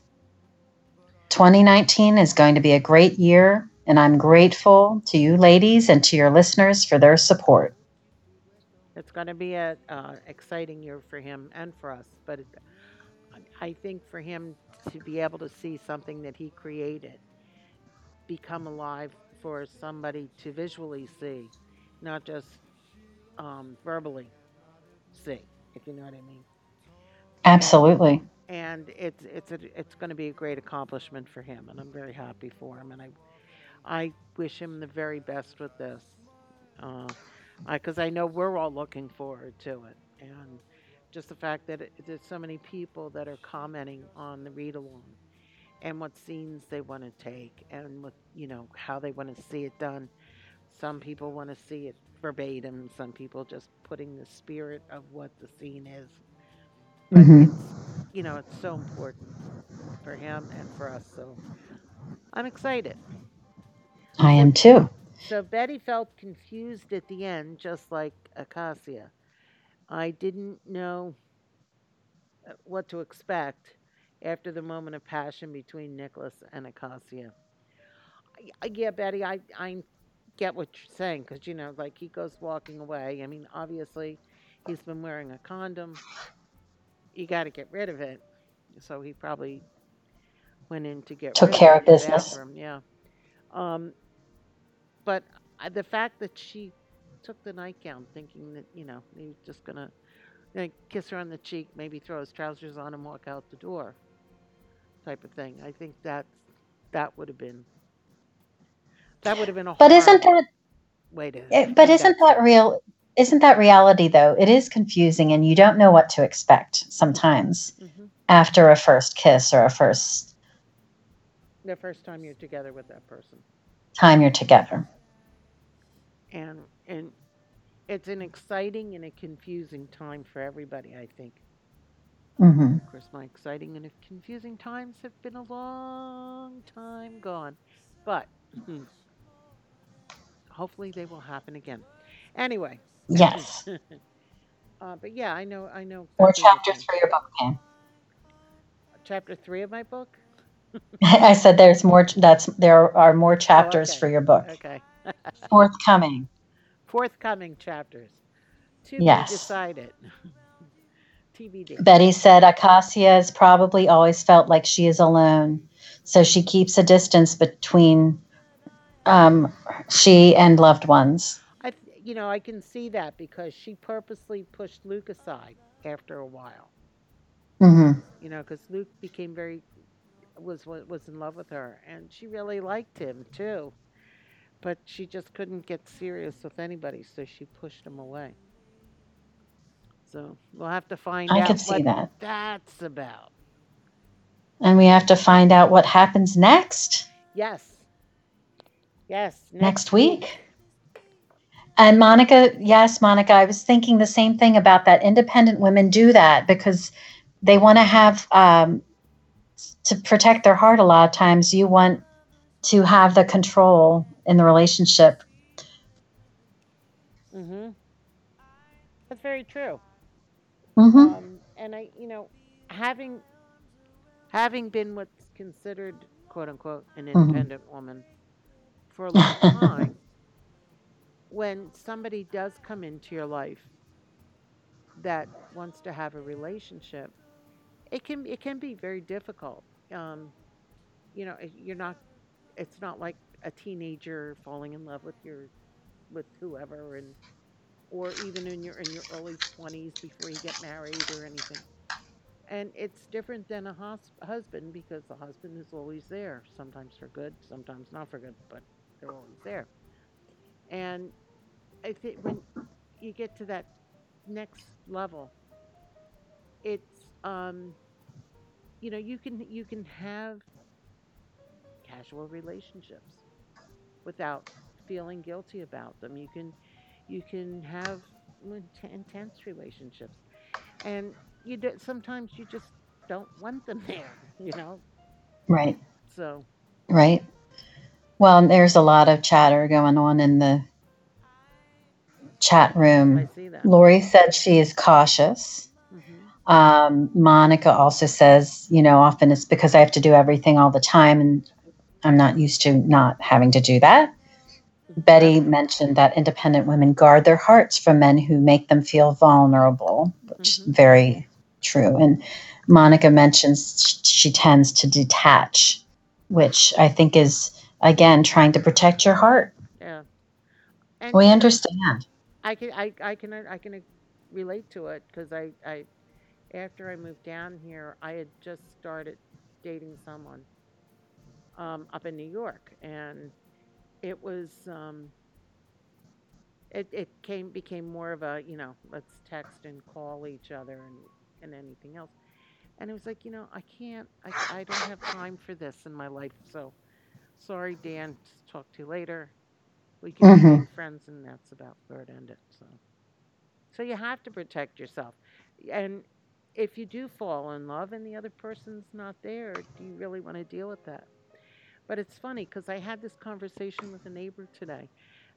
2019 is going to be a great year, and I'm grateful to you ladies and to your listeners for their support. It's going to be a uh, exciting year for him and for us. But it, I think for him to be able to see something that he created become alive for somebody to visually see, not just um, verbally see, if you know what I mean. Absolutely. and it's it's a, it's going to be a great accomplishment for him, and I'm very happy for him. And I I wish him the very best with this. Uh, because I know we're all looking forward to it, and just the fact that it, there's so many people that are commenting on the read along and what scenes they want to take and what you know how they want to see it done. Some people want to see it verbatim. Some people just putting the spirit of what the scene is. But hmm it's you know it's so important for him and for us. So I'm excited. I am too. So Betty felt confused at the end, just like Acacia. I didn't know uh, what to expect after the moment of passion between Nicholas and Acacia. I- Yeah, Betty, I, I get what you're saying because, you know, like he goes walking away. I mean, obviously, he's been wearing a condom. You got to get rid of it. So he probably went in to get Took rid of care it of business. bathroom. Yeah. Um, but I- the fact that she took the nightgown thinking that, you know, he was just going to like, kiss her on the cheek, maybe throw his trousers on and walk out the door type of thing. I think that's that would have been that would have been a But isn't that way to it, but that isn't that scene. real? Isn't that reality though? It is confusing and you don't know what to expect sometimes hmm after a first kiss or a first The first time you're together with that person, time you're together. And and it's an exciting and a confusing time for everybody. I think. hmm Of course, my exciting and confusing times have been a long time gone, but hopefully they will happen again. Anyway, Yes. uh, but yeah, I know I know More exactly what you're chapters for your book. Chapter three of my book. I said there's more that's there are more Oh, chapters okay, for your book. okay. Forthcoming. Forthcoming chapters to be Yes. decided. TBD. Betty said Acacia has probably always felt like she is alone, so she keeps a distance between um, she and loved ones. I, you know, I can see that because she purposely pushed Luke aside after a while. hmm You know, because Luke became very was wa- was in love with her, and she really liked him too. But she just couldn't get serious with anybody, so she pushed him away. So we'll have to find I out could see what that. that's about. And we have to find out what happens next Yes, yes, next next week. week. And Monica, yes, Monica, I was thinking the same thing about that. Independent women do that because they want to have um, to protect their heart. A lot of times, you want to have the control in the relationship. hmm That's very true. hmm Um, and I, you know, having having been what's considered quote unquote an hmm independent woman for a long time, when somebody does come into your life that wants to have a relationship, it can it can be very difficult. Um, you know, you're not. It's not like a teenager falling in love with your with whoever, and or even in your in your early twenties before you get married or anything. And it's different than a hus- husband because the husband is always there. Sometimes for good, sometimes not for good, but they're always there. And I think when you get to that next level, it's um, you know you can you can have casual relationships without feeling guilty about them. You can You can have intense relationships, and you do, sometimes you just don't want them there. You know, Right. so Right. Well, there's a lot of chatter going on in the chat I room. see that. Lori said she is cautious. hmm Um, Monica also says, you know, often it's because I have to do everything all the time and I'm not used to not having to do that. Betty mentioned that independent women guard their hearts from men who make them feel vulnerable, which is Mhm. very true. And Monica mentions she tends to detach, which I think is, again, trying to protect your heart. Yeah, and We understand. I can I I can I can relate to it because I I after I moved down here, I had just started dating someone um, up in New York, and it was um, it it came became more of a you know let's text and call each other and and anything else, and it was like you know I can't I I don't have time for this in my life, so sorry Dan, talk to you later. We can hmm remain friends, and that's about where it ended. So. So you have to protect yourself. And if you do fall in love and the other person's not there, do you really want to deal with that? But it's funny because I had this conversation with a neighbor today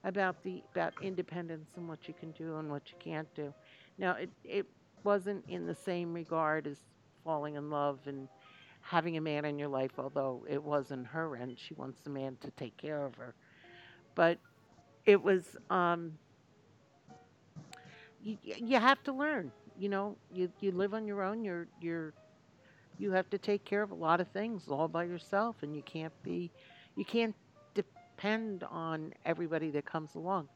about the about independence and what you can do and what you can't do. Now it it wasn't in the same regard as falling in love and having a man in your life, although it was in her end. She wants the man to take care of her. But it was um you, you have to learn. You know, you you live on your own. You're you're you have to take care of a lot of things all by yourself, and you can't be you can't depend on everybody that comes along.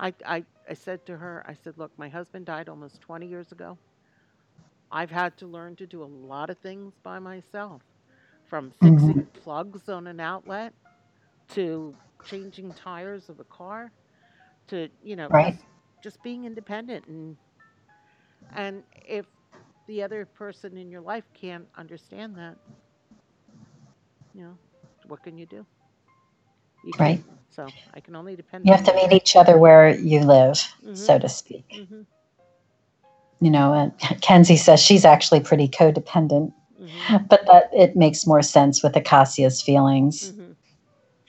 I I, I said to her, I said, look, my husband died almost 20 years ago. I've had to learn to do a lot of things by myself, from fixing mm-hmm. plugs on an outlet to changing tires of a car to you know Right. just just being independent and and if the other person in your life can't understand that you know what can you do you can't Right. so i can only depend You have to meet each other where you live, mhm so to speak. mhm You know, and Kenzie says she's actually pretty codependent, mhm but that it makes more sense with Acacia's feelings. mhm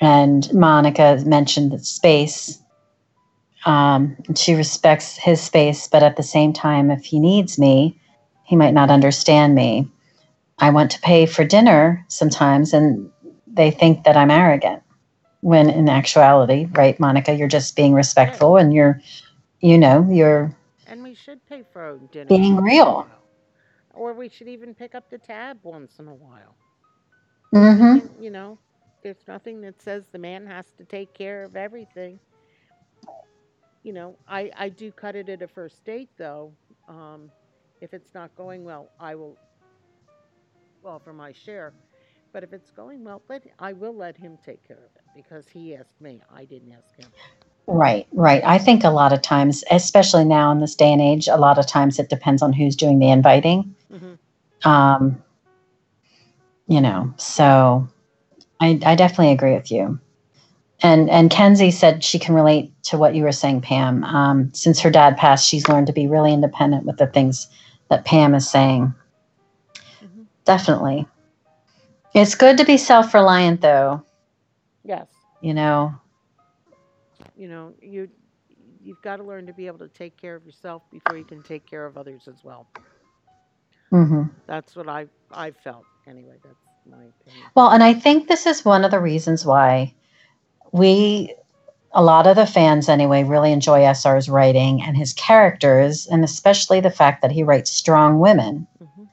And Monica mentioned the space. Um, she respects his space, but at the same time, if he needs me, he might not understand me. I want to pay for dinner sometimes, and they think that I'm arrogant. When in actuality, right, Monica, you're just being respectful, and you're, you know, you're and we should pay for dinner being once in a real. or we should even pick up the tab once in a while Mm-hmm. you know there's nothing that says the man has to take care of everything you know, I I do cut it at a first date though. Um, if it's not going well, I will well, for my share. But if it's going well, let I will let him take care of it because he asked me. I didn't ask him. Right, right. I think a lot of times, especially now in this day and age, a lot of times it depends on who's doing the inviting. hmm Um, you know, so I, I definitely agree with you. And and Kenzie said she can relate to what you were saying, Pam. Um, since her dad passed, she's learned to be really independent with the things that Pam is saying. hmm Definitely, it's good to be self-reliant, though. Yes, You know. you know you you've got to learn to be able to take care of yourself before you can take care of others as well. hmm That's what I I felt anyway. That's my opinion. Well, and I think this is one of the reasons why we a lot of the fans anyway really enjoy SR's writing and his characters and especially the fact that he writes strong women hmm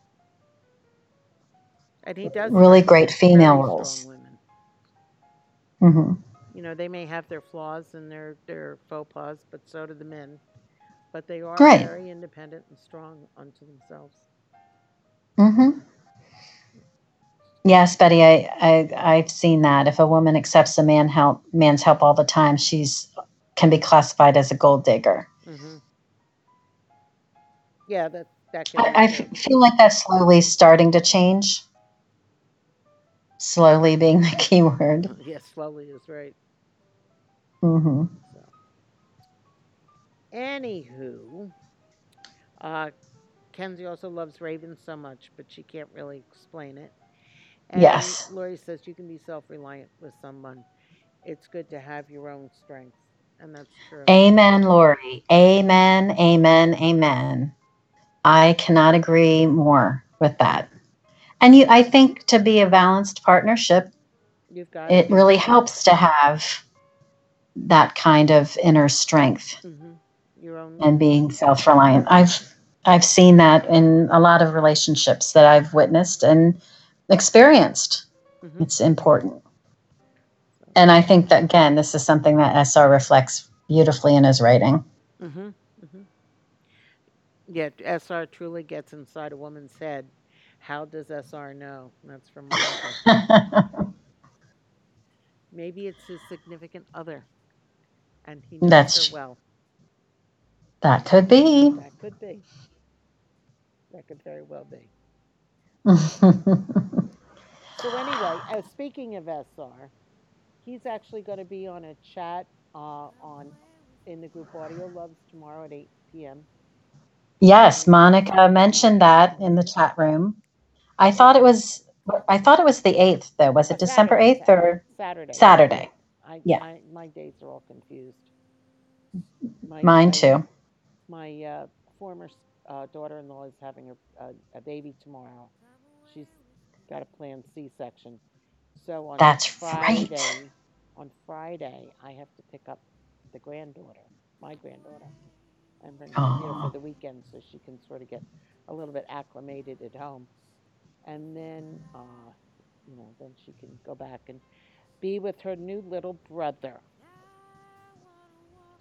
And he does really great female roles strong women. hmm You know, they may have their flaws and their their faux pas, but so do the men. But they are right very independent and strong unto themselves. hmm yes betty I, I i've seen that. If a woman accepts a man help man's help all the time she's can be classified as a gold digger. Hmm Yeah, that that can i, I feel like that's slowly starting to change. Slowly being the key word Yes, slowly is right. hmm So. Anywho, uh, Kenzie also loves Raven so much, but she can't really explain it. And Yes. Lori says you can be self reliant with someone. It's good to have your own strength. And that's true. Amen, Lori. Amen, amen, amen. I cannot agree more with that. And you I think to be a balanced partnership, You've got it really helps to have that kind of inner strength hmm your own. and being self-reliant. I've I've seen that in a lot of relationships that I've witnessed and experienced. Mhm. It's important. And I think that again, this is something that SR reflects beautifully in his writing. hmm hmm Yeah, SR truly gets inside a woman's head. How does SR know? That's from Maybe it's his significant other, and he knows That's- her well. that could be. That could be. That could very well be. So anyway, uh, speaking of SR, he's actually going to be on a chat uh, on in the group Audio Loves tomorrow at 8 p.m. yes, Monica mentioned that in the chat room. I thought it was I thought it was the 8th though. Was it Uh, December 8th or Saturday. Saturday? I, Yeah. I, my days are all confused. My, Mine my- too. My uh, former uh, daughter-in-law is having a, a, a baby tomorrow. Got a planned C-section. So on That's Friday, right. on Friday, I have to pick up the granddaughter, my granddaughter, and bring her here for the weekend so she can sort of get a little bit acclimated at home. And then, uh, you know, then she can go back and be with her new little brother.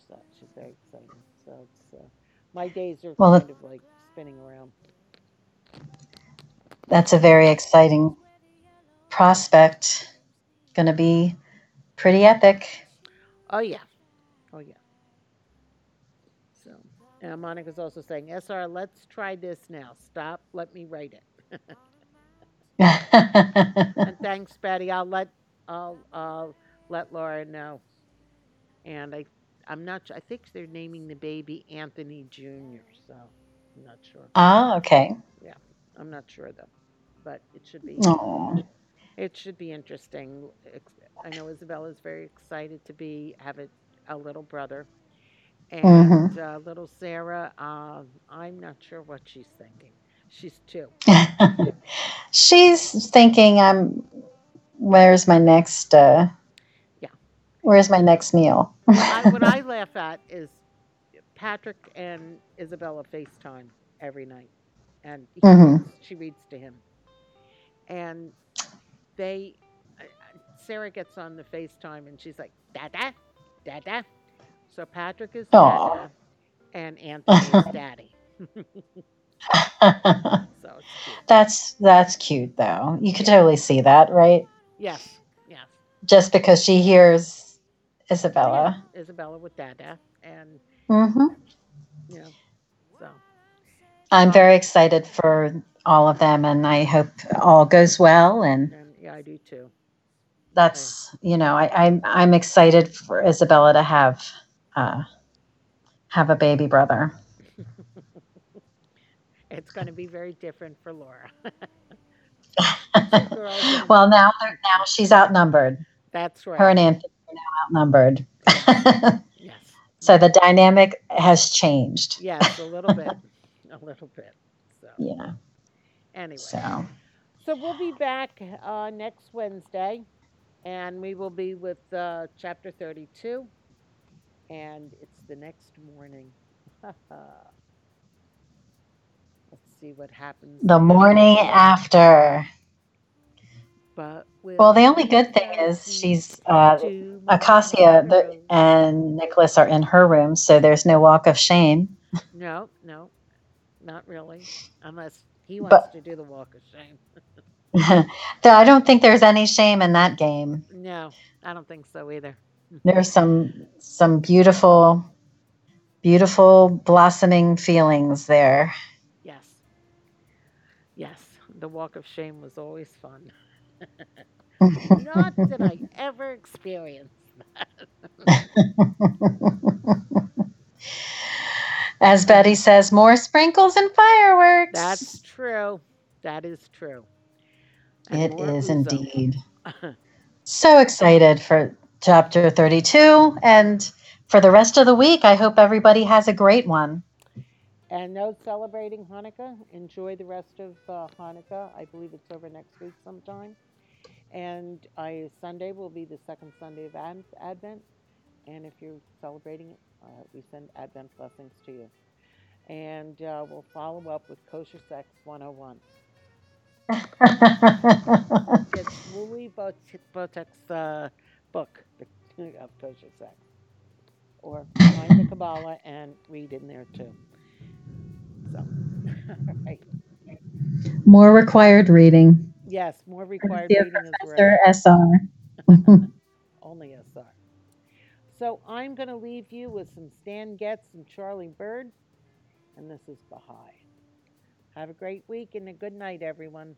So she's very excited. So it's, uh, my days are Well, kind of like spinning around. That's a very exciting prospect. Going to be pretty epic. Oh yeah, oh yeah. So, and Monica's also saying, "SR, let's try this now. Stop. Let me write it." And thanks, Betty. I'll let I'll I'll let Laura know. And I I'm not. I think they're naming the baby Anthony Jr. So I'm not sure. ah, okay. Yeah, I'm not sure though, but it should be Oh, it should be interesting. I know Isabella's very excited to be have a, a little brother, and uh, little Sarah. Uh, I'm not sure what she's thinking. She's two. she's thinking, "I'm. Where's my next? Uh, Yeah. Where's my next meal?" I, what I laugh at is Patrick and Isabella FaceTime every night, and he, Mhm. she reads to him, and they. Sarah gets on the FaceTime and she's like, "Dada, Dada." So Patrick is Aw. Dada, and Anthony is Daddy. So that's that's cute though. You could totally see that, right? Yes, yes. Just because she hears Isabella. Yeah, Isabella with Dada, and mm-hmm. you know, so I'm Um, very excited for all of them, and I hope all goes well. And and yeah, I do too. that's you know, I, I'm I'm excited for Isabella to have uh, have a baby brother. It's going to be very different for Laura. Two girls and- well, now now she's outnumbered. That's right. Her and Anthony are now outnumbered. yes. so the dynamic has changed. Yes, a little bit. a little bit. So Yeah. Anyway, So so we'll be back uh, next Wednesday, and we will be with uh, chapter thirty-two, and it's the next morning. Let's see what happens. the morning after. But Well, the only good thing is she's uh, Acacia the, and Nicholas are in her room, so there's no walk of shame. No, no, not really, unless he wants But- to do the walk of shame. Though I don't think there's any shame in that game. No, I don't think so either. There's some some beautiful, beautiful blossoming feelings there. Yes. Yes, the walk of shame was always fun. Not that I ever experienced that. As Betty says, more sprinkles and fireworks. That's true. That is true. And it more indeed. So excited for chapter 32 and for the rest of the week. I hope everybody has a great one. And those celebrating Hanukkah, enjoy the rest of uh, Hanukkah. I believe it's over next week sometime. And I, Sunday will be the second Sunday of Advent. And if you're celebrating it, uh, we send Advent blessings to you. And uh, we'll follow up with Kosher Sex 101. It's Bot- Boteach's uh, book of Kosher Sex. Or find the Kabbalah and read in there too. So, right. More required reading. Yes, more required reading Professor. SR. So I'm going to leave you with some Stan Getz and Charlie Byrd, and this is Bahia. Have a great week and a good night, everyone.